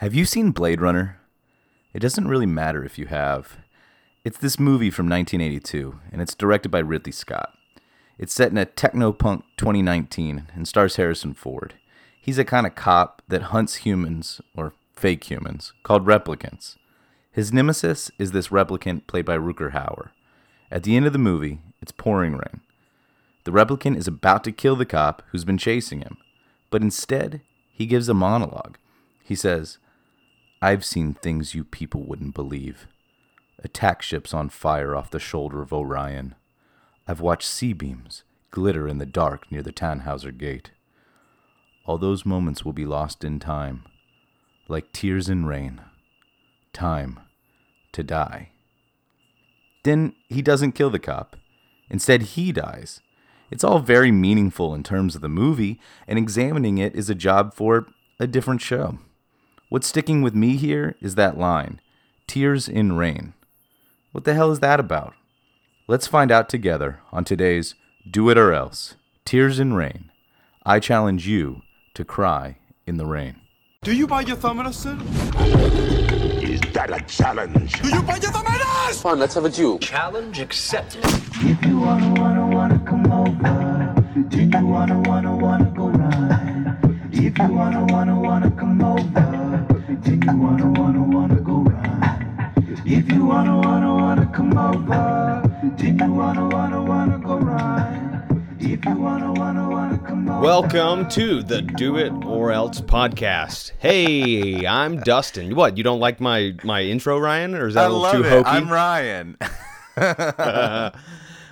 Have you seen Blade Runner? It doesn't really matter if you have. It's this movie from 1982, and it's directed by Ridley Scott. It's set in a techno-punk 2019 and stars Harrison Ford. He's a kind of cop that hunts humans, or fake humans, called replicants. His nemesis is this replicant played by Rutger Hauer. At the end of the movie, it's pouring rain. The replicant is about to kill the cop who's been chasing him, but instead, he gives a monologue. He says, I've seen things you people wouldn't believe. Attack ships on fire off the shoulder of Orion. I've watched C-beams glitter in the dark near the Tannhauser Gate. All those moments will be lost in time, like tears in rain. Time to die. Then he doesn't kill the cop. Instead, he dies. It's all very meaningful in terms of the movie, and examining it is a job for a different show. What's sticking with me here is that line Tears in Rain. What the hell is that about? Let's find out together on today's Do It or Else Tears in Rain. I challenge you to cry in the rain. Do you buy your thumb medicine? Is that a challenge? Do you buy your thumb medicine? Fine, let's have a duel. Challenge accepted. If you wanna, wanna, wanna come over, do you wanna, wanna, wanna go ride? If you wanna, wanna, wanna come over, do you wanna, wanna, wanna go ride? If you wanna, wanna, wanna come over, do you wanna, wanna, wanna go ride? If you wanna, wanna, wanna come over. Welcome to the Do It or Else podcast. Hey, I'm Dustin. What? You don't like my my intro, Ryan, or is that I a little love too it. hokey? I'm Ryan.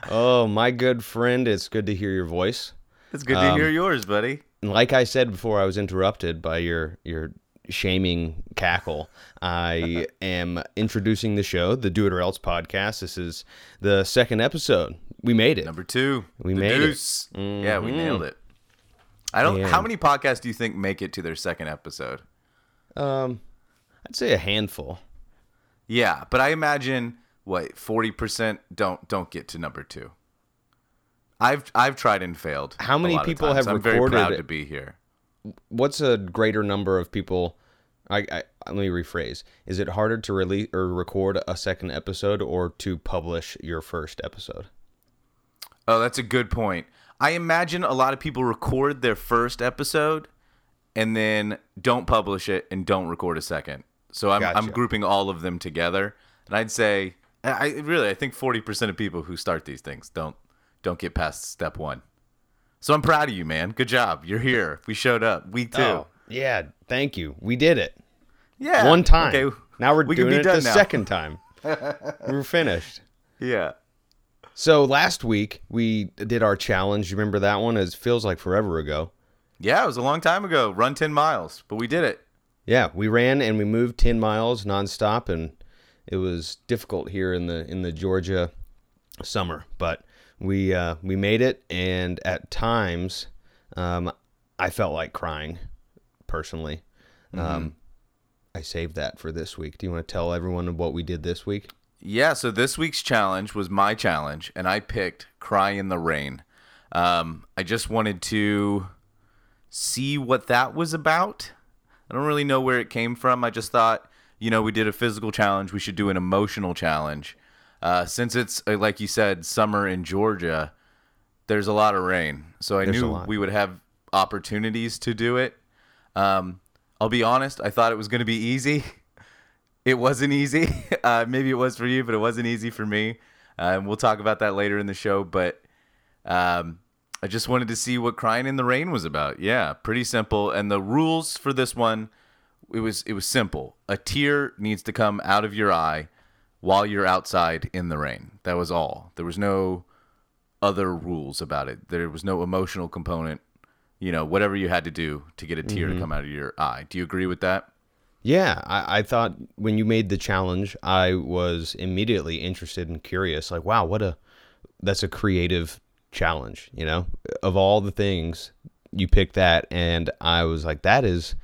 oh, my good friend, it's good to hear your voice. it's good to hear um, yours, buddy. And like I said before, I was interrupted by your your shaming cackle. I am introducing the show, the Do It or Else podcast. This is the second episode. We made it. Number two. We made it. deuce. Yeah, we nailed it. I don't. Man. How many podcasts do you think make it to their second episode? Um, I'd say a handful. Yeah, but I imagine what forty percent don't don't get to number two. I've I've tried and failed. How many people have I'm very proud to be here. what's a greater number of people I, I let me rephrase is it harder to release or record a second episode or to publish your first episode Oh, that's a good point. I imagine a lot of people record their first episode and then don't publish it and don't record a second. So I'm I'm grouping all of them together, and I'd say I I- really I think forty percent of people who start these things don't don't get past step one. So I'm proud of you, man. Good job. You're here. We showed up. Week two. Oh, yeah thank you we did it Yeah. one time Okay. now we're we can doing be it done the now. second time we're finished Yeah. so last week we did our challenge you remember that one it feels like forever ago Yeah, it was a long time ago. Run ten miles, but we did it. Yeah, we ran and we moved 10 miles nonstop and it was difficult here in the in the Georgia summer, but we uh, we made it and at times um, I felt like crying personally. Um, I saved that for this week. Do you want to tell everyone what we did this week? Yeah, so this week's challenge was my challenge, and I picked Cry in the Rain. Um, I just wanted to see what that was about. I don't really know where it came from. I just thought, you know, we did a physical challenge, we should do an emotional challenge. Uh, since it's, uh, like you said, summer in Georgia, there's a lot of rain. So I There's knew we would have opportunities to do it. Um, I'll be honest, I thought it was going to be easy. It wasn't easy. Uh, maybe it was for you, but it wasn't easy for me. Uh, and we'll talk about that later in the show. But um, I just wanted to see what crying in the rain was about. Yeah, pretty simple. And the rules for this one, it was it was simple. A tear needs to come out of your eye while you're outside in the rain. That was all. There was no other rules about it. There was no emotional component. You know, whatever you had to do to get a tear to come out of your eye. Do you agree with that? Yeah, I, I thought when you made the challenge, I was immediately interested and curious. Like, wow, what a that's a creative challenge. You know, of all the things, you picked that, and I was like, that is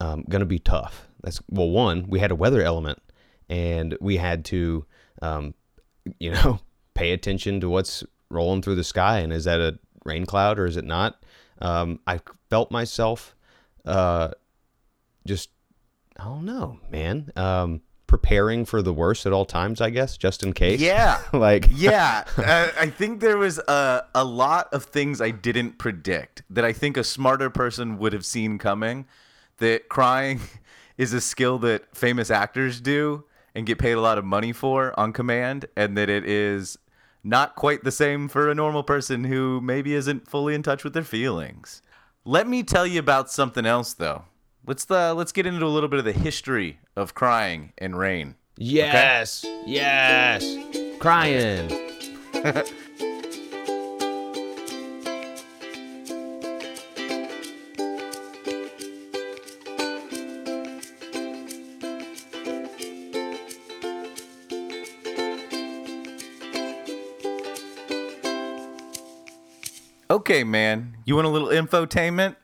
um, gonna be tough. That's well, one, we had a weather element, and we had to, um, you know, pay attention to what's rolling through the sky, and is that a rain cloud or is it not? Um, I felt myself uh, just I don't know, man. Um, preparing for the worst at all times, I guess, just in case. Yeah. like yeah, uh, I think there was a, a lot of things I didn't predict that I think a smarter person would have seen coming. That crying is a skill that famous actors do and get paid a lot of money for on command, and that it is not quite the same for a normal person who maybe isn't fully in touch with their feelings. Let me tell you about something else, though. Let's uh, let's get into a little bit of the history of crying and rain. Yes, yes, crying. Okay, man, you want a little infotainment?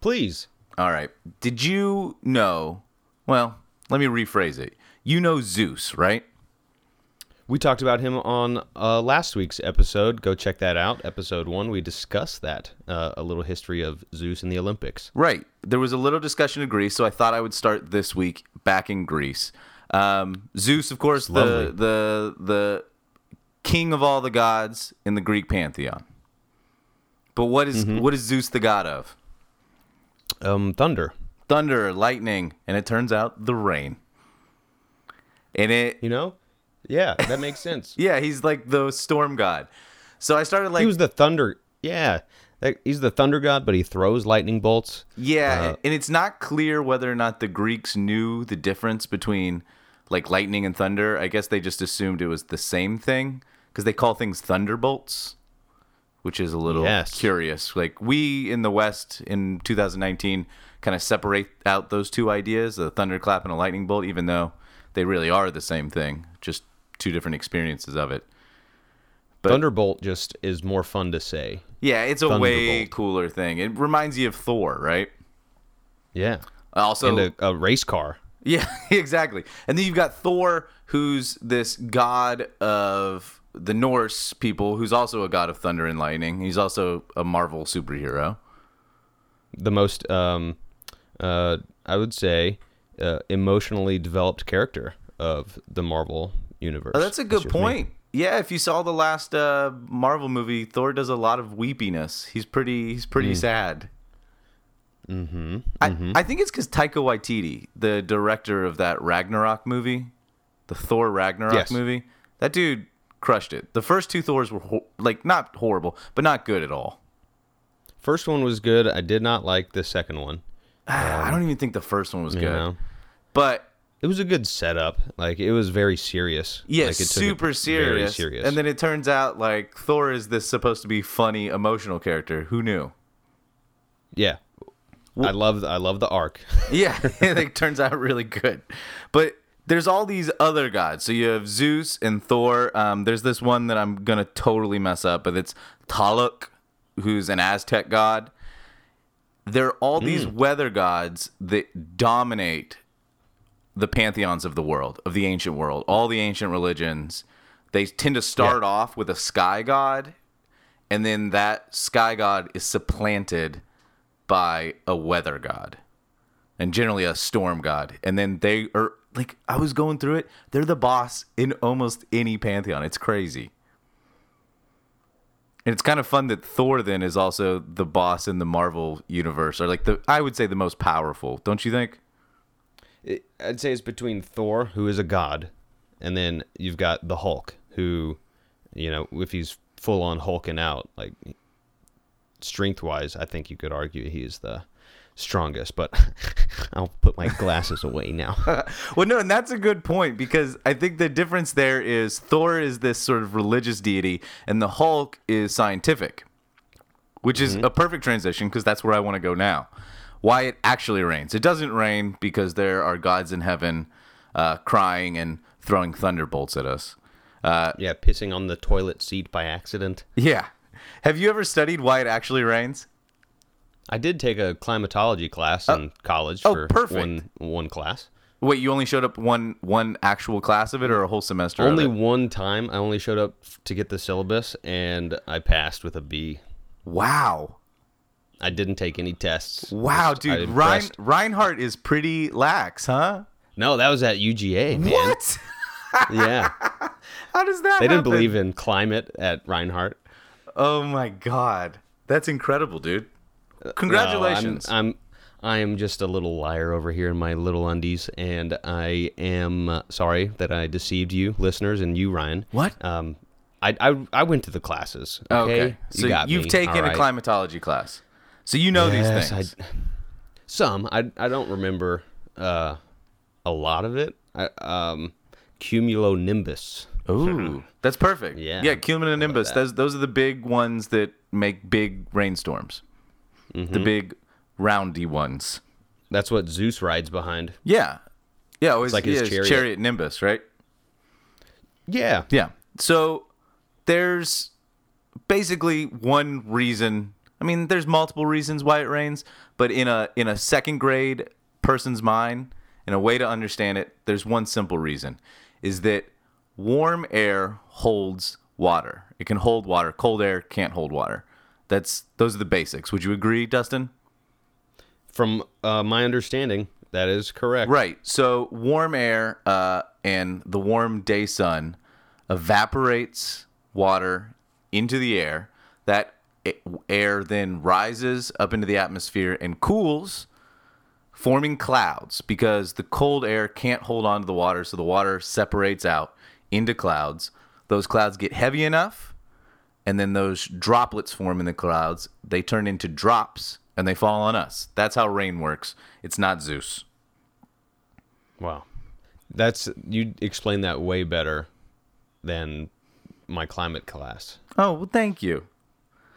Please. All right. Did you know? Well, let me rephrase it. You know Zeus, right? We talked about him on uh, last week's episode. Go check that out. Episode one, we discussed that uh, a little history of Zeus in the Olympics. Right. There was a little discussion of Greece, so I thought I would start this week back in Greece. Um, Zeus, of course, the the the king of all the gods in the Greek pantheon. But what is- what is Zeus the god of? Um, thunder. Thunder, lightning, and it turns out the rain. And it You know? Yeah, that makes sense. yeah, he's like the storm god. So I started like he was the thunder. Yeah, he's the thunder god, but he throws lightning bolts. Yeah, Uh, and it's not clear whether or not the Greeks knew the difference between like lightning and thunder. I guess they just assumed it was the same thing because they call things thunderbolts, which is a little Yes. curious. Like we in the West in 2019 kind of separate out those two ideas, a thunderclap and a lightning bolt, even though they really are the same thing, just two different experiences of it. But- Thunderbolt just is more fun to say. Yeah, it's a way cooler thing. It reminds you of Thor, right? Yeah, Also, and a, a race car. Yeah, exactly. And then you've got Thor, who's this god of the Norse people, who's also a god of thunder and lightning. He's also a Marvel superhero. the most um uh I would say uh, emotionally developed character of the Marvel universe. Oh, that's a good me. point. Yeah, if you saw the last uh, Marvel movie, Thor does a lot of weepiness. He's pretty. He's pretty sad. Mm-hmm. I, I think it's because Taika Waititi, the director of that Ragnarok movie, the Thor Ragnarok Yes. movie, that dude crushed it. The first two Thors were ho- like not horrible, but not good at all. First one was good. I did not like the second one. I don't even think the first one was good. know, But it was a good setup. Like it was very serious. yeah, like, it took it super serious. serious. And then it turns out like Thor is this supposed to be funny, emotional character. Who knew? yeah, I love I love the arc. Yeah, it turns out really good. But there's all these other gods. So you have Zeus and Thor. Um, there's this one that I'm gonna totally mess up, but it's Taluk, who's an Aztec god. There are all these weather gods that dominate the pantheons of the world, of the ancient world, all the ancient religions. They tend to start Yeah. off with a sky god, and then that sky god is supplanted by a weather god and generally a storm god. And then they are like, I was going through it, they're the boss in almost any pantheon. It's crazy. And it's kind of fun that Thor then is also the boss in the Marvel universe, or like the I would say the most powerful, don't you think? I'd say it's between Thor, who is a god, and then you've got the Hulk, who, you know, if he's full on hulking out, like strength wise, I think you could argue he's the strongest. But I'll put my glasses away now. Well, no, and that's a good point because I think the difference there is Thor is this sort of religious deity, and the Hulk is scientific, which is a perfect transition because that's where I want to go now. Why it actually rains. It doesn't rain because there are gods in heaven uh, crying and throwing thunderbolts at us. yeah, pissing on the toilet seat by accident. Yeah. Have you ever studied why it actually rains? I did take a climatology class uh, in college oh, for perfect. one one class. Wait, you only showed up one one actual class of it, or a whole semester? Only of it? one time. I only showed up to get the syllabus, and I passed with a B. Wow. I didn't take any tests. Wow, Just- dude, Rein, Reinhardt is pretty lax, huh? No, that was at UGA, man. What? Yeah. How does that? They didn't believe in climate at Reinhardt. Oh my god, that's incredible, dude. Congratulations. No, I'm, I'm I am just a little liar over here in my little undies, and I am uh, sorry that I deceived you, listeners, and you, Ryan. What? Um, I I, I went to the classes. Okay, okay, You so you've me, taken all a climatology class, so you know Yes, these things. I, some I I don't remember uh, a lot of it. I, um, cumulonimbus. Ooh, that's perfect. Yeah. yeah. Cumulonimbus. Those those are the big ones that make big rainstorms. Mm-hmm. The big roundy ones. That's what Zeus rides behind. Yeah, yeah. Always like his yeah, chariot. chariot Nimbus, right? Yeah. Yeah. So there's basically one reason. I mean, there's multiple reasons why it rains, but in a in a second grade person's mind, in a way to understand it, there's one simple reason: is that warm air holds water. It can hold water. Cold air can't hold water. That's those are the basics. Would you agree, Dustin? From uh, my understanding, that is correct. Right. So warm air uh, and the warm day sun evaporates water into the air. That air then rises up into the atmosphere and cools, forming clouds because the cold air can't hold on to the water. So the water separates out into clouds. Those clouds get heavy enough, and then those droplets form in the clouds. They turn into drops and they fall on us. That's how rain works. It's not Zeus. Wow. That's you explain that way better than my climate class. Oh, well, thank you.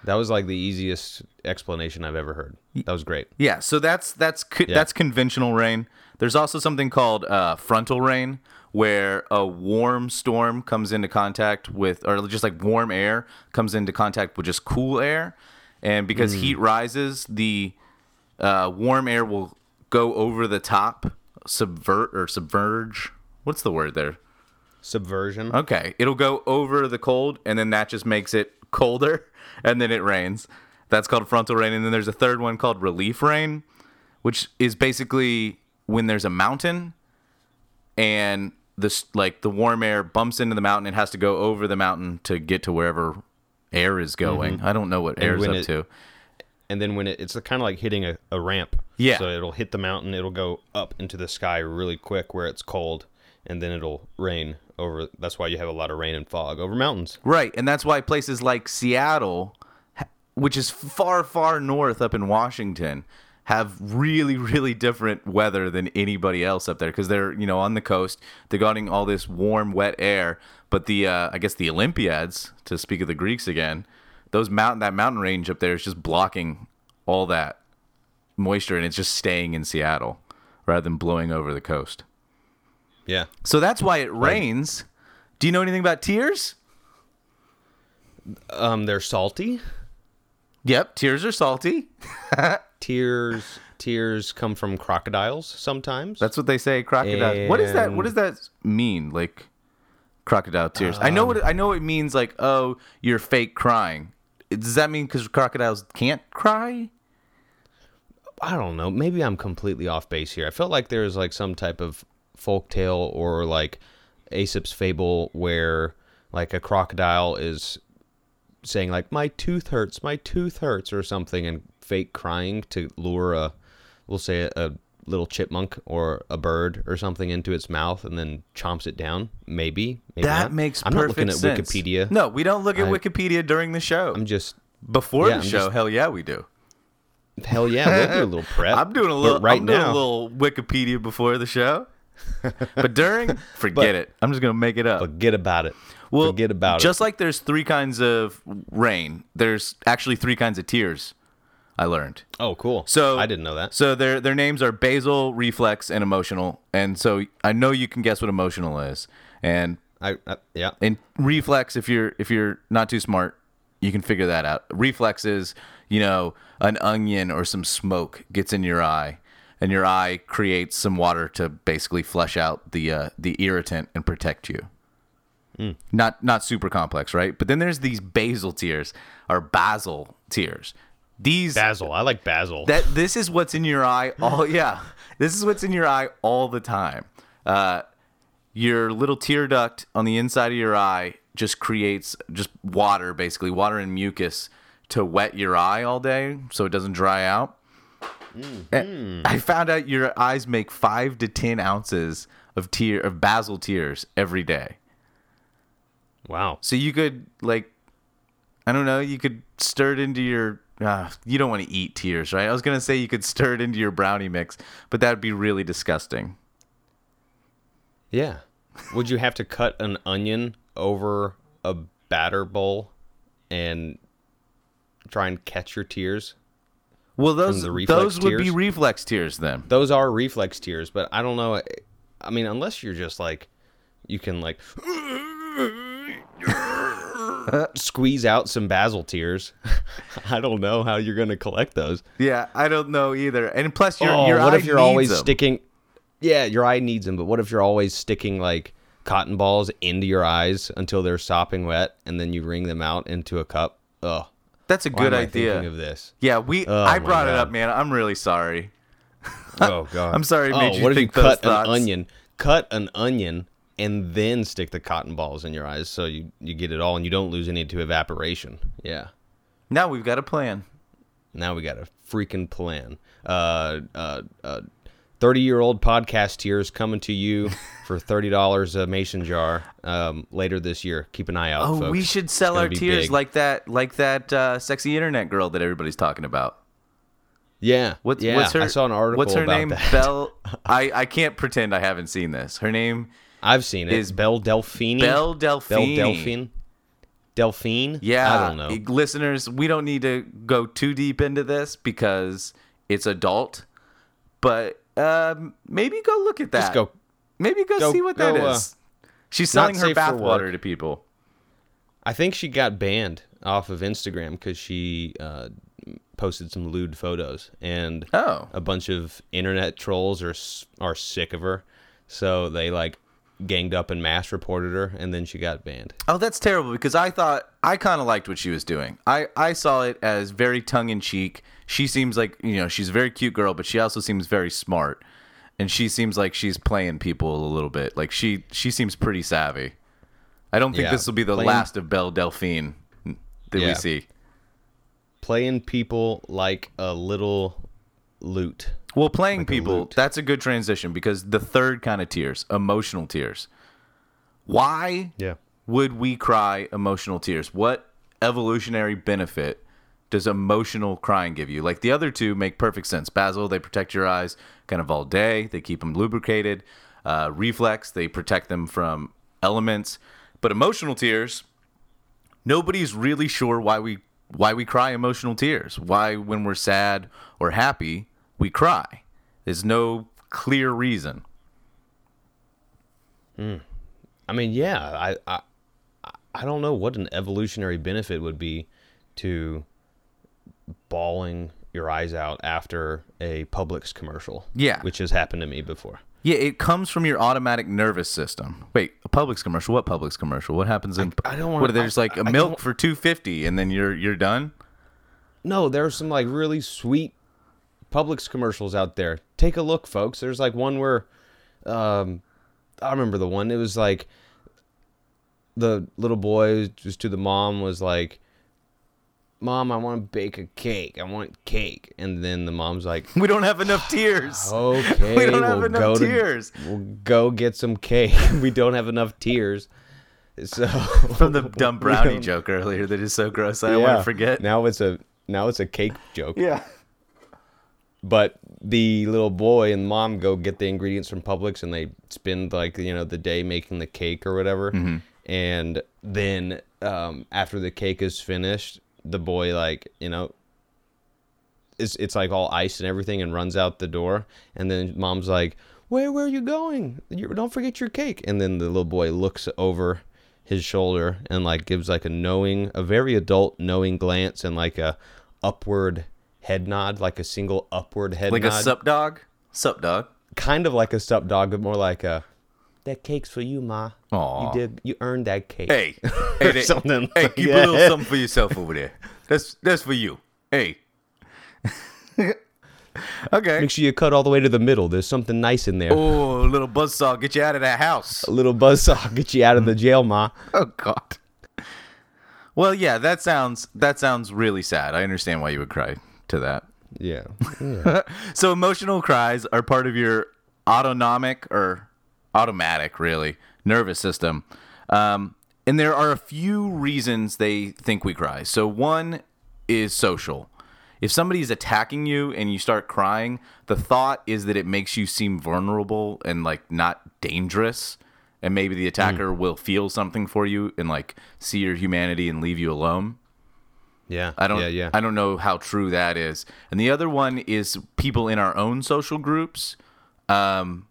That was like the easiest explanation I've ever heard. That was great. Yeah, so that's that's co- Yeah. that's conventional rain. There's also something called uh, frontal rain, where a warm storm comes into contact with, or just like warm air comes into contact with just cool air, and because Hmm. heat rises, the uh, warm air will go over the top, subvert or submerge. What's the word there? Subversion. Okay, it'll go over the cold, and then that just makes it colder, and then it rains. That's called frontal rain, and then there's a third one called relief rain, which is basically when there's a mountain, and this like the warm air bumps into the mountain, it has to go over the mountain to get to wherever air is mm-hmm. going. I don't know what air is up it- to. and then when it, it's kind of like hitting a, a ramp. Yeah. So it'll hit the mountain, it'll go up into the sky really quick where it's cold, and then it'll rain over. That's why you have a lot of rain and fog over mountains. Right, and that's why places like Seattle, which is far, far north up in Washington, have really, really different weather than anybody else up there because they're, you know, on the coast. They're getting all this warm, wet air. But the, uh, I guess the Olympiads, to speak of the Greeks again, those mountain, that mountain range up there is just blocking all that moisture, and it's just staying in Seattle rather than blowing over the coast. Yeah. So that's why it rains. Do you know anything about tears? Um, they're salty. Yep, tears are salty. Tears, tears come from crocodiles sometimes. That's what they say. Crocodile. What is that? What does that mean? Like crocodile tears. I know um, what I know. It means like, oh, you're fake crying. Does that mean because crocodiles can't cry? I don't know. Maybe I'm completely off base here. I felt like there was like some type of folk tale or like Aesop's fable where like a crocodile is saying like my tooth hurts, my tooth hurts or something and fake crying to lure a we'll say a, a little chipmunk or a bird or something into its mouth and then chomps it down. Maybe. maybe that not. makes I'm perfect not looking at sense. Wikipedia. No, we don't look at I- Wikipedia during the show. I'm just Before yeah, the I'm show, just- hell yeah, we do. hell yeah, we'll do a little prep. I'm doing a But little. right I'm doing now. a little Wikipedia before the show. but during, forget But- it. I'm just gonna make it up. Forget about it. Well, Forget about just it. Just like there's three kinds of rain, there's actually three kinds of tears. I learned. Oh, cool. So I didn't know that. So their their names are basal, reflex, and emotional. And so I know you can guess what emotional is. And I, I yeah. And reflex, if you're if you're not too smart, you can figure that out. Reflex is you know an onion or some smoke gets in your eye, and your eye creates some water to basically flush out the uh, the irritant and protect you. Not not super complex, right? But then there's these basal tears or basal tears, These Basil. I like basil. that this is what's in your eye all yeah this is what's in your eye all the time uh, your little tear duct on the inside of your eye just creates just water basically water and mucus to wet your eye all day so it doesn't dry out And i found out your eyes make five to ten ounces of tear of basil tears every day wow. so you could like, I don't know, you could stir it into your. Uh, you don't want to eat tears, right? I was gonna say you could stir it into your brownie mix, but that'd be really disgusting. Yeah. Would you have to cut an onion over a batter bowl and try and catch your tears? Well, those those would be tears? reflex tears then. Those are reflex tears, but I don't know. I mean, unless you're just like, you can like squeeze out some basil tears. I don't know how you're gonna collect those. Yeah, I don't know either. And plus, your oh, your what if you're always them. sticking? Yeah, your eye needs them, but what if you're always sticking like cotton balls into your eyes until they're sopping wet, and then you wring them out into a cup? Ugh. That's a Why good I idea. thinking of this? yeah, we. Oh, I brought it up, man. I'm really sorry. Oh god. I'm sorry it Oh, made you what if you cut thoughts. an onion? Cut an onion and then stick the cotton balls in your eyes so you you get it all and you don't lose any to evaporation. Yeah. Now we've got a plan. Now we got a freaking plan. Uh, uh, uh, 30 year old podcast tears coming to you for $30 a mason jar um, later this year. Keep an eye out. Oh, folks. we should sell our tears big. like that, like that uh, sexy internet girl that everybody's talking about. Yeah. What's yeah, what's her? I saw an article What's her name? that. Belle. I I can't pretend I haven't seen this. Her name I've seen it. is Belle Delphine? Belle Belle Delphine. Delphine? Delphine? Yeah, I don't know. Listeners, we don't need to go too deep into this because it's adult. But um, maybe go look at that. Just go. Maybe go, go- see what that go, is. uh, She's selling her bathwater to people. I think she got banned off of Instagram because she uh, posted some lewd photos, and Oh. a bunch of internet trolls are are sick of her, so they like ganged up and mass reported her, and then she got banned. Oh, that's terrible because I thought I kind of liked what she was doing. I, I saw it as very tongue in cheek. She seems like, you know, she's a very cute girl, but she also seems very smart. And she seems like she's playing people a little bit. Like she she seems pretty savvy. I don't think Yeah, this will be the playing- last of Belle Delphine that we see. Playing people like a little loot. Well, playing a people, lute. that's a good transition because the third kind of tears, emotional tears. Why Yeah. would we cry emotional tears? What evolutionary benefit does emotional crying give you? Like the other two make perfect sense. Basil, they protect your eyes kind of all day, they keep them lubricated. Uh, reflex, they protect them from elements. But emotional tears, nobody's really sure why we why we cry emotional tears. Why when we're sad or happy, we cry. There's no clear reason. Hmm. I mean, yeah, I, I, I don't know what an evolutionary benefit would be to bawling your eyes out after a Publix commercial. Yeah. which has happened to me before. Yeah, it comes from your automatic nervous system. Wait, a Publix commercial? What Publix commercial? What happens in? I don't wanna- What there's I- like a I milk for two fifty, and then you're you're done. No, there's some like really sweet Publix commercials out there. Take a look, folks. There's like one where, um, I remember the one. It was like the little boy just to the mom was like, "Mom, I want to bake a cake. I want cake." And then the mom's like, We don't have enough tears. "Okay, we don't have we'll enough go to- tears. we'll go get some cake. we don't have enough tears." So From the dumb brownie joke earlier, that is so gross. I want to forget. Now it's a now it's a cake joke. Yeah. But the little boy and mom go get the ingredients from Publix and they spend like you know the day making the cake or whatever. Mm-hmm. And then um, after the cake is finished, the boy like you know it's it's like all ice and everything and runs out the door. And then mom's like, "Where where are you going? You, don't forget your cake." And then the little boy looks over his shoulder and like gives like a knowing, a very adult knowing glance and like a upward head nod, like a single upward head Like nod, Like a sup dog. Sup dog. kind of like a sup dog, but more like a that cake's for you, ma. Aw. You did, you earned that cake. Hey, hey, Something hey, like keep a little something for yourself over there. That's that's for you. Hey, Okay. Make sure you cut all the way to the middle. There's something nice in there. Oh, a little buzzsaw, get you out of that house. A little buzzsaw get you out of the jail, ma. Oh God. Well, yeah, that sounds that sounds really sad. I understand why you would cry to that. Yeah. So emotional cries are part of your autonomic or automatic, really, nervous system. Um, and there are a few reasons they think we cry. So one is social. If somebody's attacking you and you start crying, the thought is that it makes you seem vulnerable and like not dangerous. And maybe the attacker will feel something for you and like see your humanity and leave you alone. Yeah. I don't Yeah, yeah. I don't know how true that is. And the other one is people in our own social groups um,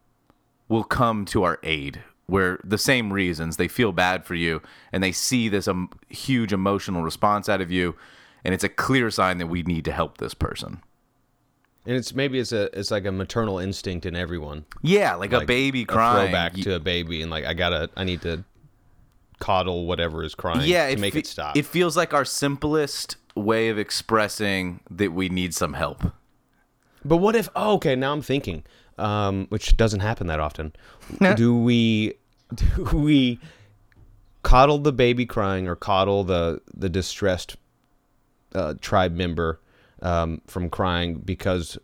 will come to our aid where the same reasons they feel bad for you and they see this um, huge emotional response out of you and it's a clear sign that we need to help this person. and it's maybe it's a it's like a maternal instinct in everyone. Yeah, like, a Like baby A crying. throwback Y- to a baby, and like I gotta, I need to coddle whatever is crying. yeah, to make fe- it stop. It feels like our simplest way of expressing that we need some help. But what if? Oh, okay. Now I'm thinking, um, which doesn't happen that often. do we? Do we coddle the baby crying or coddle the the distressed uh, tribe member um, from crying because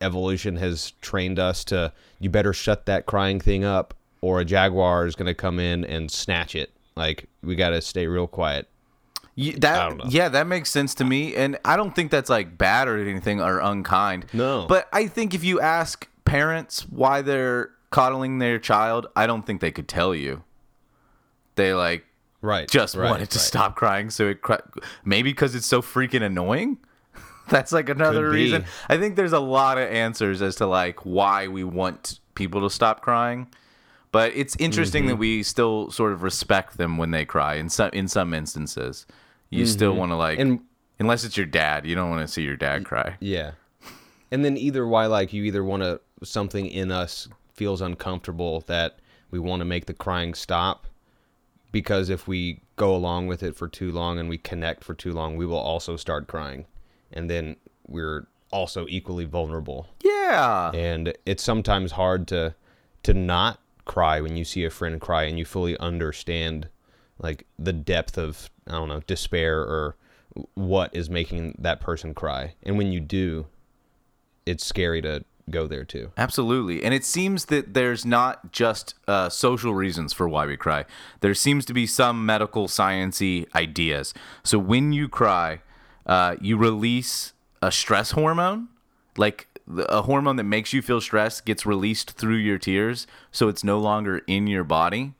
evolution has trained us to you better shut that crying thing up or a jaguar is going to come in and snatch it. Like we got to stay real quiet. Ye- I that yeah, that makes sense to me, and I don't think that's like bad or anything or unkind. No. but I think if you ask parents why they're coddling their child, I don't think they could tell you. They like Right. just right, wanted to right. stop crying, so it cry- maybe because it's so freaking annoying. That's like another reason. I think there's a lot of answers as to like why we want people to stop crying. But it's interesting Mm-hmm. that we still sort of respect them when they cry. In some in some instances, you still want to like, Mm-hmm. And- unless it's your dad, you don't want to see your dad cry. Yeah. And then either why like you either want to something in us feels uncomfortable that we want to make the crying stop because if we go along with it for too long and we connect for too long, we will also start crying. And then we're also equally vulnerable. Yeah, And it's sometimes hard to to not cry when you see a friend cry and you fully understand like the depth of I don't know, despair or what is making that person cry. And when you do, it's scary to go there too. Absolutely. And it seems that there's not just uh, social reasons for why we cry. There seems to be some medical sciency ideas. So when you cry, uh, you release a stress hormone, like a hormone that makes you feel stressed gets released through your tears, so it's no longer in your body.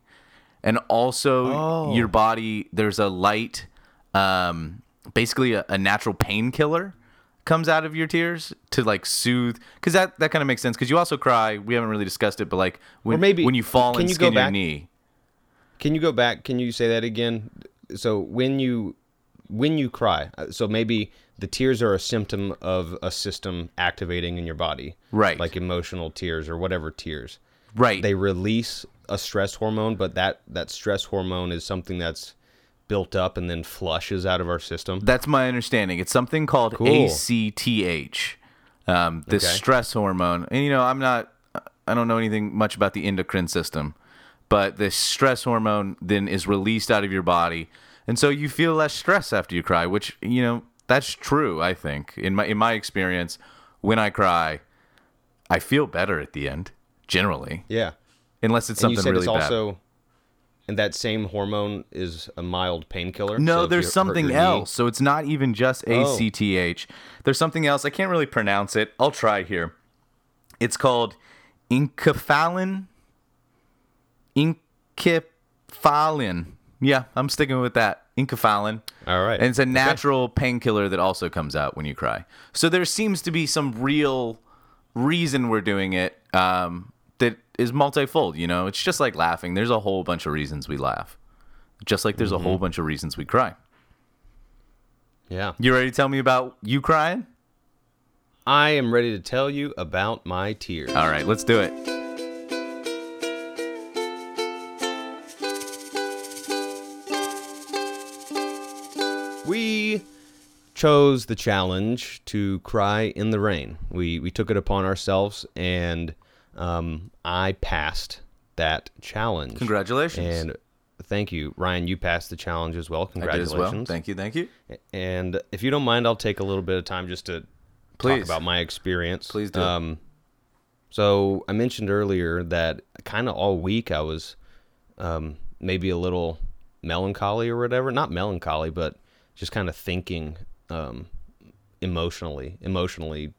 And also, your body, there's a light, um, basically a, a natural painkiller comes out of your tears to like soothe because that that kind of makes sense because you also cry we haven't really discussed it but like when Or maybe- when you fall can and you go skin your back- knee Can you go back? Can you say that again? So when you when you cry, uh, so maybe the tears are a symptom of a system activating in your body, Right. Like emotional tears or whatever tears. right They release a stress hormone, but that that stress hormone is something that's built up and then flushes out of our system. that's my understanding it's something called Cool. ACTH um, this Okay. stress hormone and you know I'm not I don't know anything much about the endocrine system but the stress hormone then is released out of your body and so you feel less stress after you cry which you know that's true I think in my in my experience when I cry I feel better at the end generally yeah. unless it's And you something said really it's bad. also and that same hormone is a mild painkiller. No, so there's something your knee- else. So it's not even just Oh. ACTH. There's something else. I can't really pronounce it. I'll try here. It's called enkephalin. Enkephalin. Yeah, I'm sticking with that. Enkephalin. All right. And it's a Okay. natural painkiller that also comes out when you cry. So there seems to be some real reason we're doing it um, that is multifold. You know, it's just like laughing. There's a whole bunch of reasons we laugh, just like there's a Mm-hmm. whole bunch of reasons we cry. Yeah. You ready to tell me about you crying? I am ready to tell you about my tears. All right, let's do it. Chose the challenge to cry in the rain. We we took it upon ourselves, and um, I passed that challenge. Congratulations. And thank you, Ryan. You passed the challenge as well. I did Congratulations. as well. Thank you. Thank you. And if you don't mind, I'll take a little bit of time just to Please. talk about my experience. Please do. Um, so I mentioned earlier that kind of all week I was um, maybe a little melancholy or whatever. Not melancholy, but just kind of thinking um, emotionally, emotionally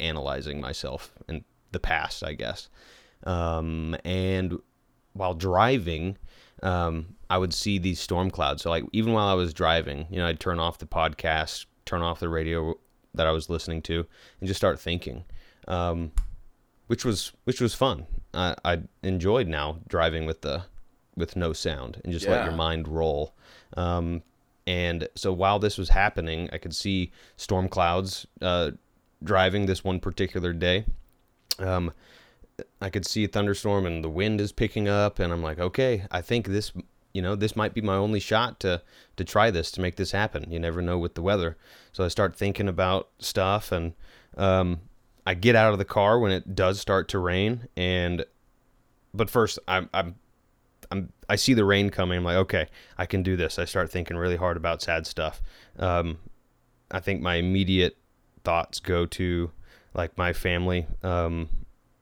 analyzing myself and the past, I guess. Um, and while driving, um, I would see these storm clouds. So like even while I was driving, you know, I'd turn off the podcast, turn off the radio that I was listening to, and just start thinking, um, which was which was fun. I, I enjoyed now driving with the with no sound and just let your mind roll. Um, and so while this was happening, I could see storm clouds uh, driving this one particular day. Um, I could see a thunderstorm and the wind is picking up, and I'm like, okay, I think this, you know, this might be my only shot to to try this to make this happen. You never know with the weather, so I start thinking about stuff, and um, I get out of the car when it does start to rain, and but first I'm I'm I'm I see the rain coming. I'm like, okay, I can do this. I start thinking really hard about sad stuff. Um, I think my immediate thoughts go to like my family, um,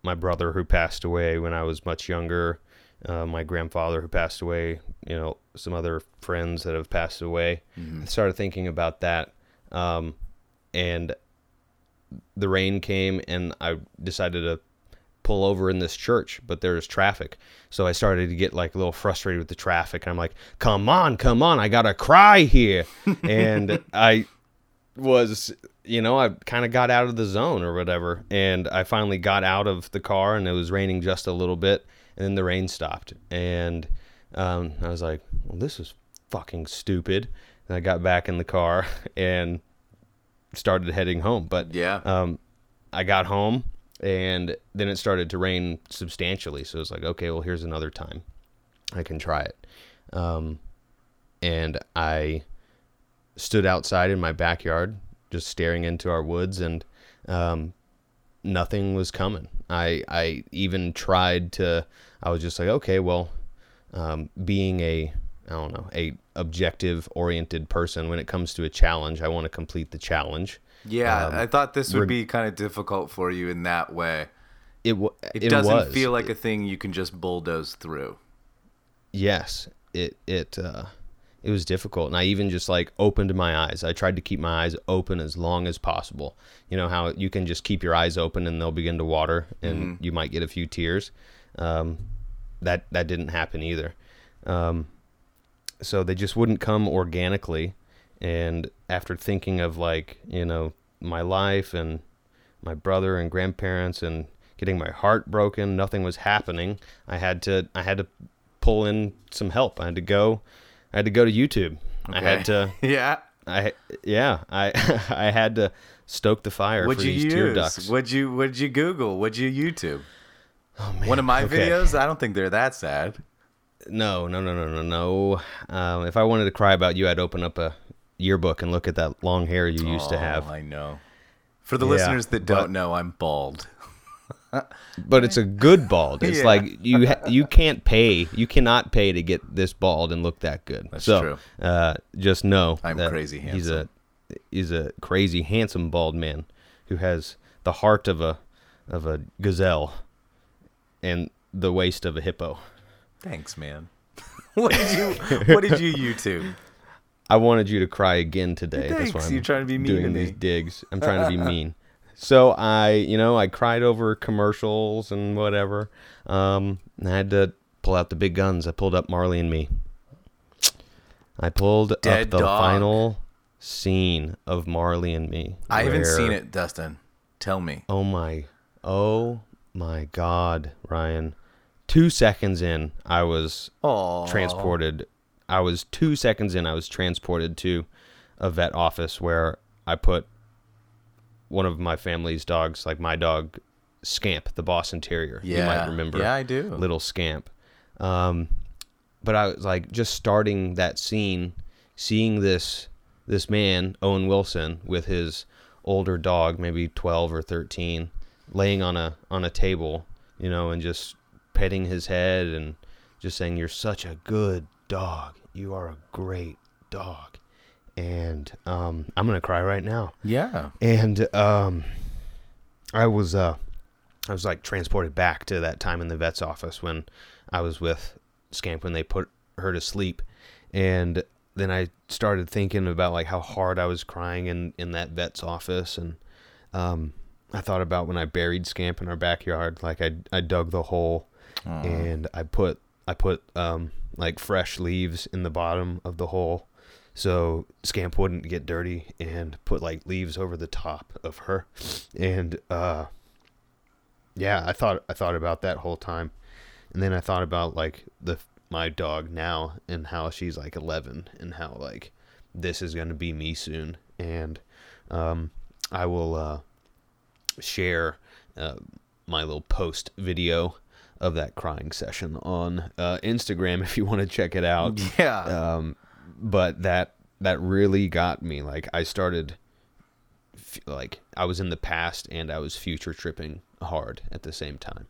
my brother who passed away when I was much younger, uh, my grandfather who passed away, you know, some other friends that have passed away. I started thinking about that, um, and the rain came, and I decided to pull over in this church, but there's traffic. So I started to get like a little frustrated with the traffic. And I'm like, come on, come on, I gotta cry here. and I was, you know, I kind of got out of the zone or whatever. And I finally got out of the car and it was raining just a little bit. And then the rain stopped. And um, I was like, well, this is fucking stupid. And I got back in the car and started heading home. But Yeah. um, I got home and then it started to rain substantially. So it's like, okay, well, here's another time I can try it. Um, and I stood outside in my backyard, just staring into our woods, and um, nothing was coming. I I even tried to. I was just like, okay, well, um, being a I don't know a objective oriented person when it comes to a challenge, I want to complete the challenge. Yeah, Um, I thought this would be kind of difficult for you in that way. It w- It, it doesn't was. feel like a thing you can just bulldoze through. yes it it uh it was difficult and i even just like opened my eyes i tried to keep my eyes open as long as possible you know how you can just keep your eyes open and they'll begin to water and you might get a few tears um that that didn't happen either um so they just wouldn't come organically and after thinking of like you know my life and my brother and grandparents and getting my heart broken nothing was happening i had to i had to pull in some help i had to go i had to go to youtube i had to yeah. i yeah i i had to stoke the fire What'd for you these tear use? ducts What'd you What'd you Google? What'd you YouTube? oh, man. One of my Okay. videos. I don't think they're that sad. no no no no no no um, if i wanted to cry about you i'd open up a yearbook and look at that long hair you used to Oh, have I know. For the Yeah, listeners that don't know, I'm bald. but it's a good bald. It's Yeah. like you ha- you can't pay, you cannot pay to get this bald and look that good. That's so, true. Uh, just know I'm that crazy He's a handsome. he's a crazy handsome bald man who has the heart of a of a gazelle and the waist of a hippo. Thanks, man. what did you What did you YouTube? I wanted you to cry again today. That's why Thanks, I'm you're trying to be mean doing to these digs. I'm trying to be mean. So I, you know, I cried over commercials and whatever. Um, and I had to pull out the big guns. I pulled up Marley and Me. I pulled Dead up the dog. final scene of Marley and Me. I haven't seen it, Dustin. Tell me. Oh my, oh my God, Ryan. Two seconds in, I was Oh, transported. I was two seconds in. I was transported to a vet office where I put one of my family's dogs, like my dog, Scamp, the Boston Terrier. Yeah, you might remember. Yeah, I do. Little Scamp. Um, but I was like just starting that scene, seeing this this man Owen Wilson with his older dog, maybe twelve or thirteen, laying on a on a table, you know, and just petting his head and just saying, "You're such a good dog. You are a great dog." And um, I'm gonna cry right now Yeah. and um, I was uh, I was like transported back to that time in the vet's office when I was with Scamp when they put her to sleep, and then I started thinking about like how hard I was crying in in that vet's office, and um, I thought about when I buried Scamp in our backyard, like I I dug the hole, and I put I put um like fresh leaves in the bottom of the hole so Scamp wouldn't get dirty and put like leaves over the top of her. And uh yeah, I thought I thought about that whole time. And then I thought about like the my dog now and how she's like 11 and how like this is to be me soon and um I will uh share uh, my little post video of that crying session on uh, Instagram if you want to check it out Yeah. um, but that that really got me. Like I started, f- like I was in the past and I was future tripping hard at the same time,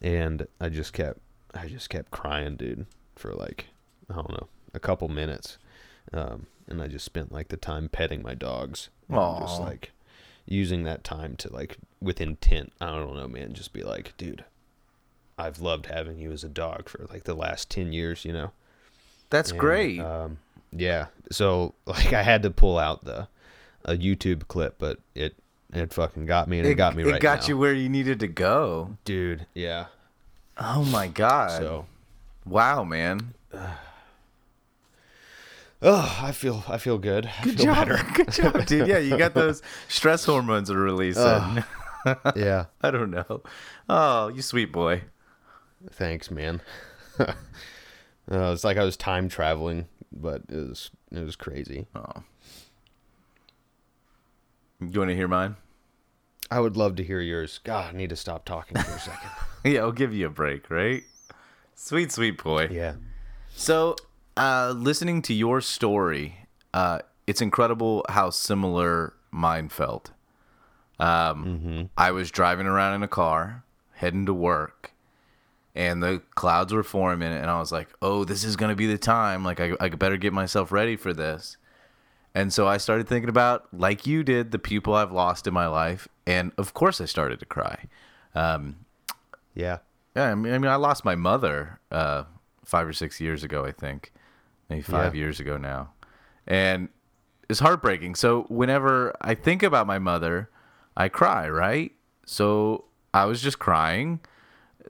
and I just kept I just kept crying, dude, for like I don't know a couple minutes, um, and I just spent like the time petting my dogs, just like using that time to like with intent. I don't know, man, just be like, dude. I've loved having you as a dog for like the last 10 years, you know? That's And, great. Um, yeah. So like I had to pull out the a YouTube clip, but it it fucking got me and it, got me right It got now. you where you needed to go. dude. Yeah. Oh my god. So wow, man. oh, I feel I feel good. Good feel job. better. Good job, dude. Yeah, you got those stress hormones are releasing. yeah. I don't know. Oh, you sweet boy. Thanks, man. uh, it's like I was time traveling, but it was it was crazy. Oh. You want to hear mine? I would love to hear yours. God, I need to stop talking for a second. Yeah, I'll give you a break, right? Sweet, sweet boy. yeah. So, uh, listening to your story, uh, it's incredible how similar mine felt. Um, I was driving around in a car, heading to work, and the clouds were forming, and I was like, "Oh, this is gonna be the time. Like, I, I better get myself ready for this." And so I started thinking about, like you did, the people I've lost in my life, and of course, I started to cry. Um, Yeah. yeah, I mean, I mean, I lost my mother uh, five or six years ago, I think, maybe five Yeah. years ago now, and it's heartbreaking. So whenever I think about my mother, I cry. Right? So I was just crying.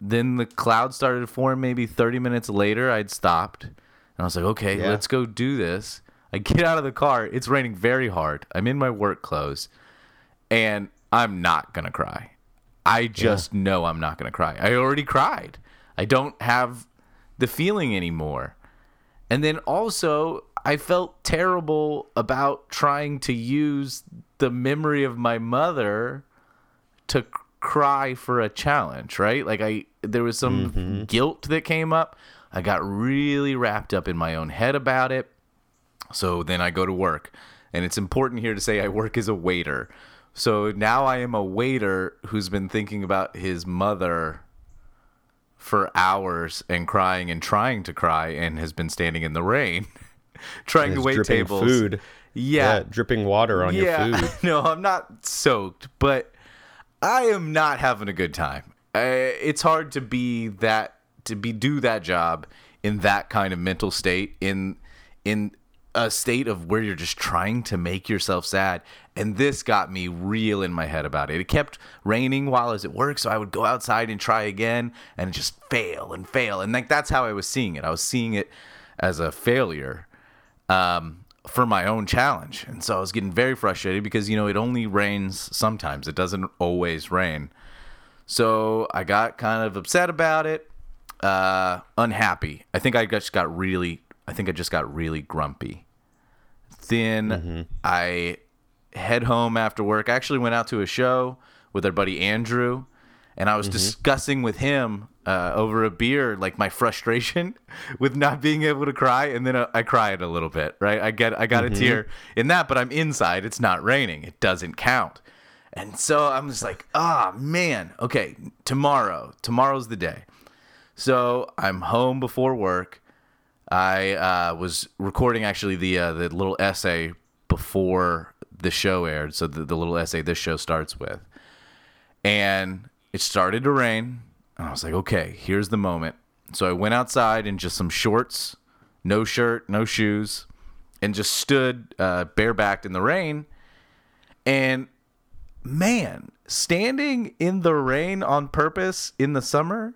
Then the cloud started to form. Maybe thirty minutes later, I'd stopped, and I was like, "Okay, Yeah. let's go do this." I get out of the car. It's raining very hard. I'm in my work clothes, and I'm not gonna cry. I just know I'm not gonna cry. I already cried. I don't have the feeling anymore. And then also, I felt terrible about trying to use the memory of my mother to cry for a challenge, right? Like I there was some mm-hmm. guilt that came up. I got really wrapped up in my own head about it. So then I go to work. And it's important here to say I work as a waiter. So now I am a waiter who's been thinking about his mother for hours and crying and trying to cry and has been standing in the rain trying to wait tables. food. Yeah. dripping water on yeah. your food. no, I'm not soaked, but I am not having a good time. Uh, it's hard to be that to be do that job in that kind of mental state in in a state of where you're just trying to make yourself sad. And this got me real in my head about it. It kept raining while I was at work so i would go outside and try again and just fail and fail. And like that's how i was seeing it. I was seeing it as a failure. Um, for my own challenge. And so I was getting very frustrated because, you know, it only rains sometimes, it doesn't always rain. So I got kind of upset about it, uh, unhappy. I think I just got really, I think I just got really grumpy. Then I head home after work. I actually went out to a show with our buddy Andrew, and I was discussing with him uh, over a beer, like my frustration with not being able to cry, and then uh, I cried a little bit. Right, I get I got a tear in that, but I'm inside. It's not raining. It doesn't count. And so I'm just like, ah, man. Okay, tomorrow. Tomorrow's the day. So I'm home before work. I uh, was recording actually the uh, the little essay before the show aired. So the, the little essay this show starts with, and it started to rain. And I was like, okay, here's the moment. So I went outside in just some shorts, no shirt, no shoes, and just stood uh, barebacked in the rain. And man, standing in the rain on purpose in the summer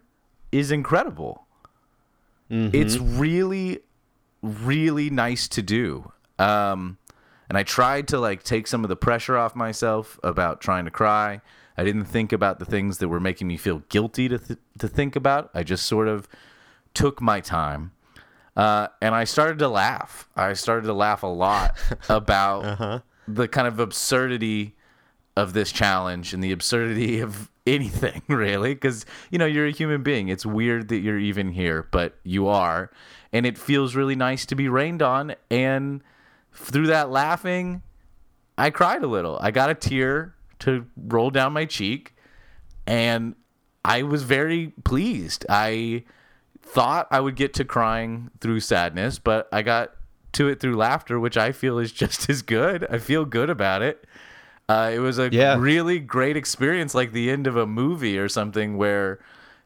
is incredible. It's really, really nice to do. Um, and I tried to like take some of the pressure off myself about trying to cry. I didn't think about the things that were making me feel guilty to th- to think about. I just sort of took my time. Uh, and I started to laugh. I started to laugh a lot about the kind of absurdity of this challenge and the absurdity of anything really because you know you're a human being it's weird that you're even here but you are and it feels really nice to be rained on and through that laughing i cried a little i got a tear to roll down my cheek and i was very pleased i thought i would get to crying through sadness but i got to it through laughter which i feel is just as good i feel good about it uh, it was a Yeah. really great experience, like the end of a movie or something where,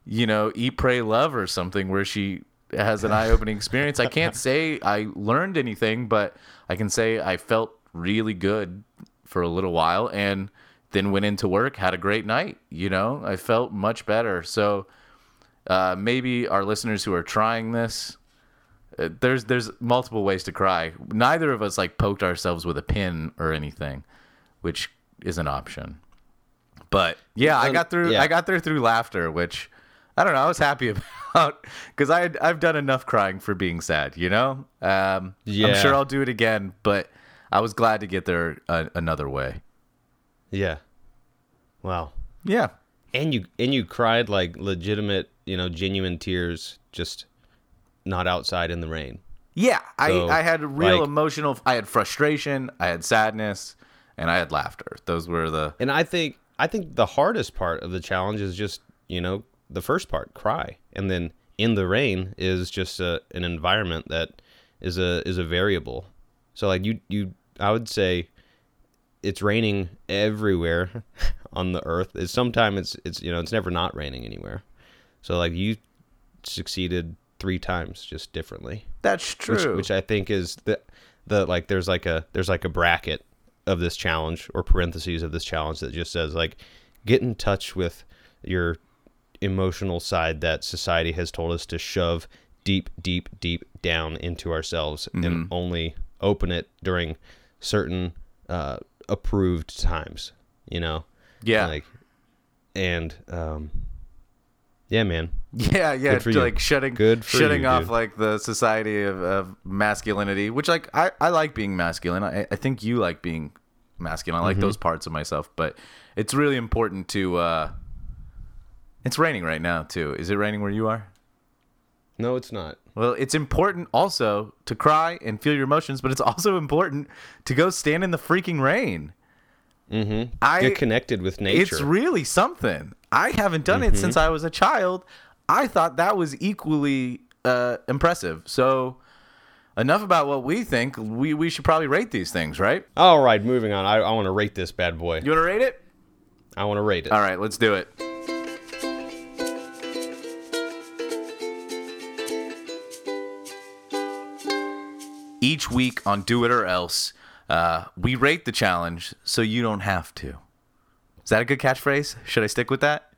you know, Eat, Pray, Love or something where she has an eye opening experience. I can't say I learned anything, but I can say I felt really good for a little while and then went into work, had a great night. You know, I felt much better. So uh, maybe our listeners who are trying this, uh, there's there's multiple ways to cry. Neither of us like poked ourselves with a pin or anything, which is an option. But yeah, I got through. yeah. I got there through laughter, which I don't know. I was happy about because I had, I've done enough crying for being sad. You know, um, I'm sure I'll do it again. But I was glad to get there uh, another way. Yeah. Wow. Yeah, And you and you cried like legitimate, you know, genuine tears, just not outside in the rain. yeah. So, I I had real like- emotional. I had frustration. I had sadness, and I had laughter. Those were the And I think I think the hardest part of the challenge is just you know the first part, cry, and then in the rain is just a, an environment that is a is a variable. So like you you I would say it's raining everywhere on the earth. It's sometimes it's it's you know it's never not raining anywhere. So like you succeeded three times just differently that's true. which, which I think is the the like there's like a there's like a bracket of this challenge or parentheses of this challenge that just says like get in touch with your emotional side that society has told us to shove deep deep deep down into ourselves and only open it during certain uh, approved times you know Yeah. like and um yeah man Yeah, yeah, Good for you. like shutting Good for shutting you, off dude. like the society of, of masculinity, which like I, I like being masculine. I, I think you like being masculine. I like Mm-hmm. those parts of myself, but it's really important to uh It's raining right now too. Is it raining where you are? No it's not Well, it's important also to cry and feel your emotions, but it's also important to go stand in the freaking rain. Mm-hmm. I get connected with nature it's really something. I haven't done it since I was a child. I thought that was equally uh, impressive. So, enough about what we think. We we should probably rate these things, right? All right, moving on. I, I want to rate this bad boy. You want to rate it? I want to rate it. All right, let's do it. Each week on Do It or Else, uh, we rate the challenge so you don't have to. Is that a good catchphrase? Should I stick with that?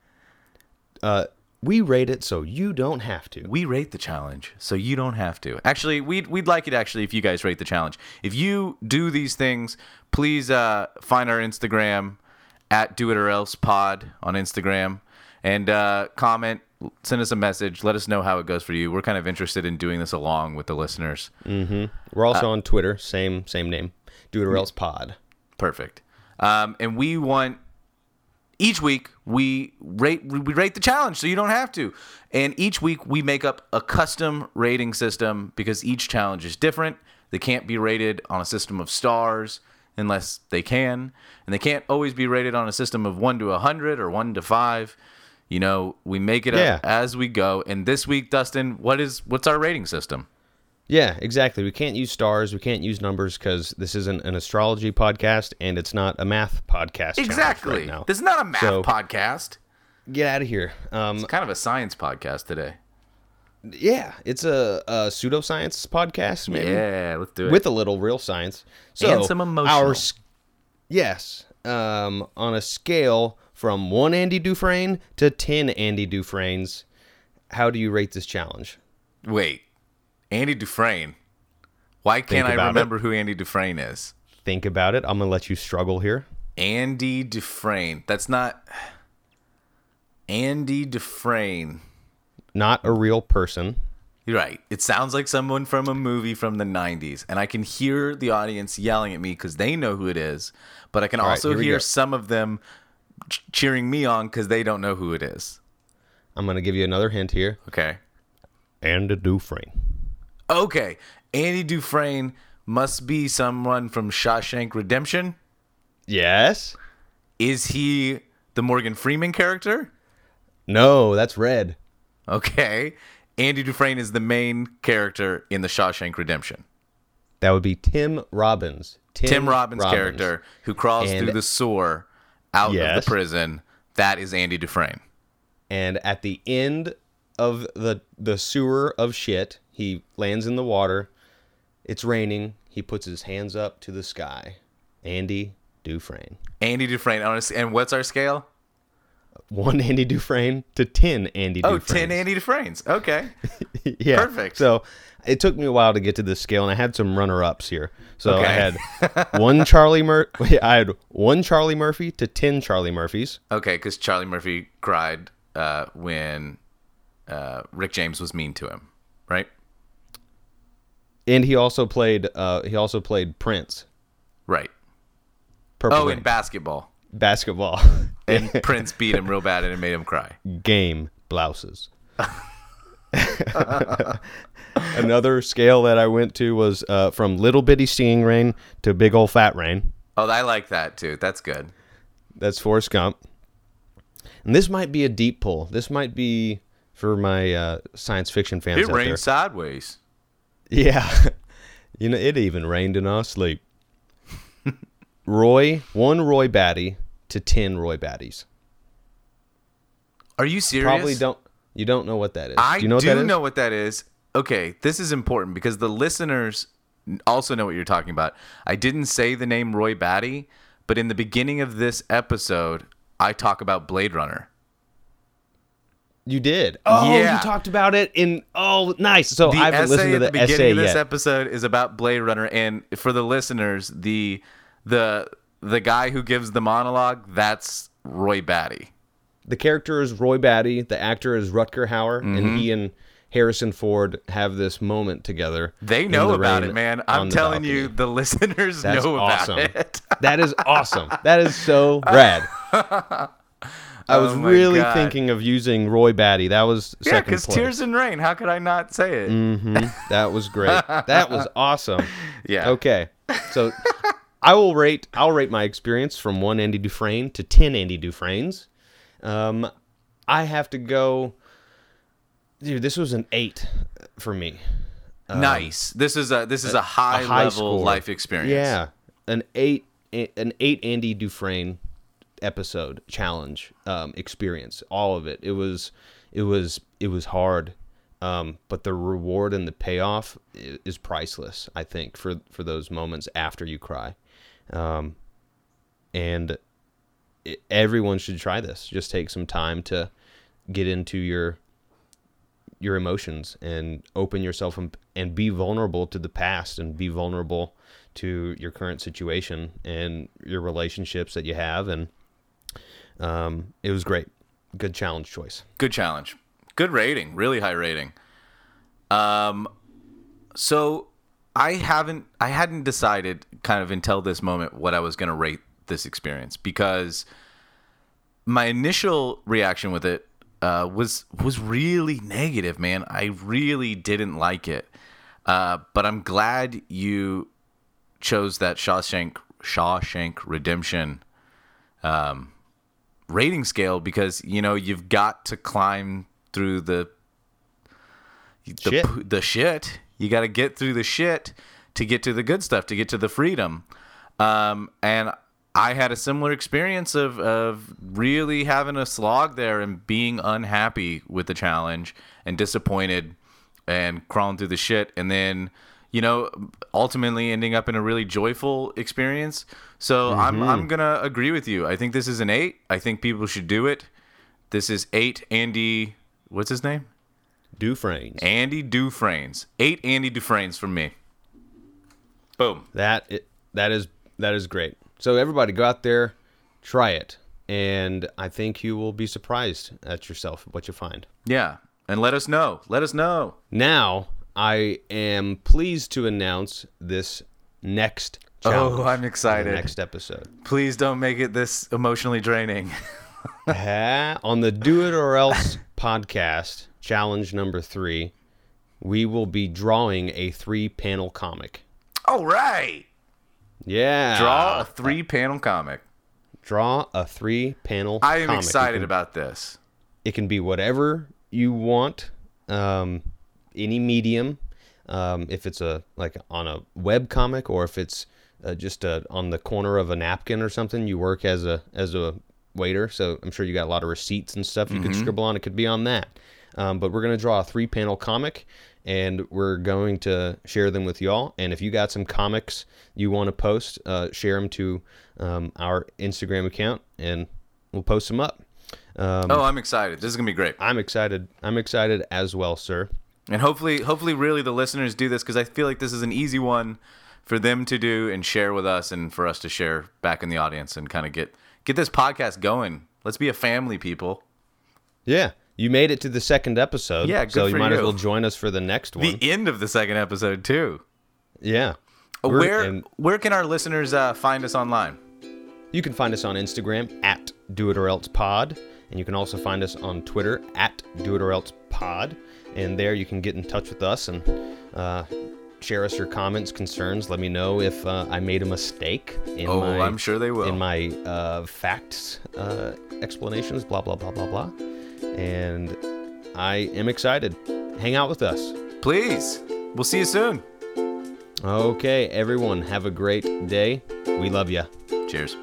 Uh, we rate it so you don't have to. We rate the challenge so you don't have to. Actually, we'd, we'd like it actually if you guys rate the challenge. If you do these things, please uh, find our Instagram at Do It or Else Pod on Instagram and uh, comment, send us a message, let us know how it goes for you. We're kind of interested in doing this along with the listeners. Mm-hmm. We're also uh, on Twitter, same same name. Do it or mm-hmm. else pod. Perfect. Um, and we want each week we rate we rate the challenge so you don't have to. And each week we make up a custom rating system because each challenge is different. They can't be rated on a system of stars unless they can, and they can't always be rated on a system of 1 to 100 or 1 to 5. You know, we make it Yeah. up as we go. And this week, Dustin, what is what's our rating system? Yeah, exactly. We can't use stars. We can't use numbers because this isn't an astrology podcast and it's not a math podcast. Exactly. Right. This is not a math So- podcast. Get out of here. Um, It's kind of a science podcast today. yeah, it's a, a pseudoscience podcast, maybe. Yeah, let's do it. with a little real science. So And some emotional. Our, yes, um, on a scale from one Andy Dufresne to ten Andy Dufresnes, how do you rate this challenge? Wait, Andy Dufresne. Why can't I about it. remember who Andy Dufresne is? Think about it. I'm gonna let you struggle here. Andy Dufresne. That's not Andy Dufresne. Not a real person. You're right. It sounds like someone from a movie from the 90s. And I can hear the audience yelling at me because they know who it is. But I can right, also we hear go. some of them cheering me on because they don't know who it is. I'm gonna give you another hint here. Okay. Andy Dufresne. Okay. Andy Dufresne must be someone from Shawshank Redemption. Yes. Is he the Morgan Freeman character? No, that's red. Okay. Andy Dufresne is the main character in the Shawshank Redemption. That would be Tim Robbins. Tim Robbins, character who crawls And- through the sewer out of the prison. That is Andy Dufresne. and at the end of the the sewer of shit, he lands in the water. It's raining. He puts his hands up to the sky. Andy Dufresne. Andy Dufresne. honestly- And what's our scale? One Andy Dufresne to ten Andy Oh, Dufresne. 10 Andy Dufresnes. Okay. yeah. perfect. So it took me a while to get to this scale, and I had some runner-ups here. So I had one Charlie Mur- I had one Charlie Murphy to ten Charlie Murphys. Okay, because Charlie Murphy cried uh, when uh, Rick James was mean to him, right? And he also played. Uh, he also played Prince. Right. Purple Oh, Rain. in basketball. basketball. And Prince beat him real bad and it made him cry. game blouses. Another scale that I went to was uh, from little bitty stinging rain to big old fat rain. Oh, I like that too. That's good. That's Forrest Gump. And this might be a deep pull. This might be for my uh, science fiction fans It out there. rained sideways. Yeah, you know it even rained in our sleep. Roy, one Roy Batty to ten Roy Batties. Are you serious? Probably don't. You don't know what that is. I do you know what that is? know what that is. Okay, this is important because the listeners also know what you're talking about. I didn't say the name Roy Batty, but in the beginning of this episode, I talk about Blade Runner. You did. Oh, Yeah. you talked about it in. Oh, nice. So The I haven't essay listened to at the, the beginning essay of this yet. episode is about Blade Runner, and for the listeners, the the the guy who gives the monologue that's Roy Batty. The character is Roy Batty. The actor is Rutger Hauer, Mm-hmm. and he and Harrison Ford have this moment together. They know the about it, man. I'm telling you, the listeners That's know about awesome. it. that is awesome. That is so rad. I was Oh really God. thinking of using Roy Batty. That was yeah, because. Tears in Rain. How could I not say it? Mhm. That was great. That was awesome. Yeah. Okay. So I will rate I'll rate my experience from one Andy Dufresne to ten Andy Dufresnes. Um I have to go dude, this was an eight for me. nice. This is a this is a high, Um, high level score. life experience. Yeah. An eight an eight Andy Dufresne episode challenge um, experience. All of it. It was it was it was hard. Um, but the reward and the payoff is priceless, I think, for for those moments after you cry. Um, and i everyone should try this. Just take some time to get into your your emotions and open yourself and, and be vulnerable to the past and be vulnerable to your current situation and your relationships that you have and um, it was great good challenge choice Good challenge. Good rating. Really high rating. Um, so I haven't I hadn't decided kind of until this moment what I was going to rate this experience because my initial reaction with it uh, was was really negative, man. I really didn't like it. Uh, but I'm glad you chose that Shawshank Shawshank Redemption um, rating scale because you know you've got to climb through the the Shit. the shit. You got to get through the shit to get to the good stuff, to get to the freedom. Um, and I had a similar experience of of really having a slog there and being unhappy with the challenge and disappointed and crawling through the shit and then you know ultimately ending up in a really joyful experience. So I'm mm-hmm. I'm going to agree with you. I think this is an 8. I think people should do it. This is 8 Andy what's his name? Dufresne. Andy Dufresne's. Eight Andy Dufresne's from me. Boom. That it, that is that is great. So everybody go out there, try it, and I think you will be surprised at yourself what you find. Yeah. And let us know. Let us know. Now I am pleased to announce this next challenge. Oh, I'm excited. Next episode. Please don't make it this emotionally draining. On the Do It or Else podcast, challenge number three, we will be drawing a three panel comic. All right. Yeah. Draw a three panel comic. draw a three panel I am comic. Excited can- about this. it can be whatever you want um, any medium um, if it's a like on a web comic or if it's uh, just a, on the corner of a napkin or something you work as a as a waiter so i'm sure you got a lot of receipts and stuff you could scribble on it could be on that um, but we're going to draw a three panel comic and we're going to share them with y'all and if you got some comics you want to post uh, share them to um, our instagram account and we'll post them up um, Oh, I'm excited. This is gonna be great. I'm excited. I'm excited as well, sir. And hopefully, hopefully, really, the listeners do this because I feel like this is an easy one for them to do and share with us, and for us to share back in the audience and kind of get get this podcast going. Let's be a family, people. Yeah, you made it to the second episode. Yeah, good so you for might as well join us for the next one. The end of the second episode too. yeah. We're- Where and where can our listeners uh, find us online? you can find us on Instagram at Do It or Else Pod, and you can also find us on Twitter at Do It or Else Pod. And there you can get in touch with us and uh, share us your comments, concerns. Let me know if uh, I made a mistake in Oh, my I'm sure they will. in my uh, facts uh, explanations. Blah blah blah blah blah. And I am excited. Hang out with us. Please, we'll see you soon. Okay, everyone, have a great day. We love ya. Cheers.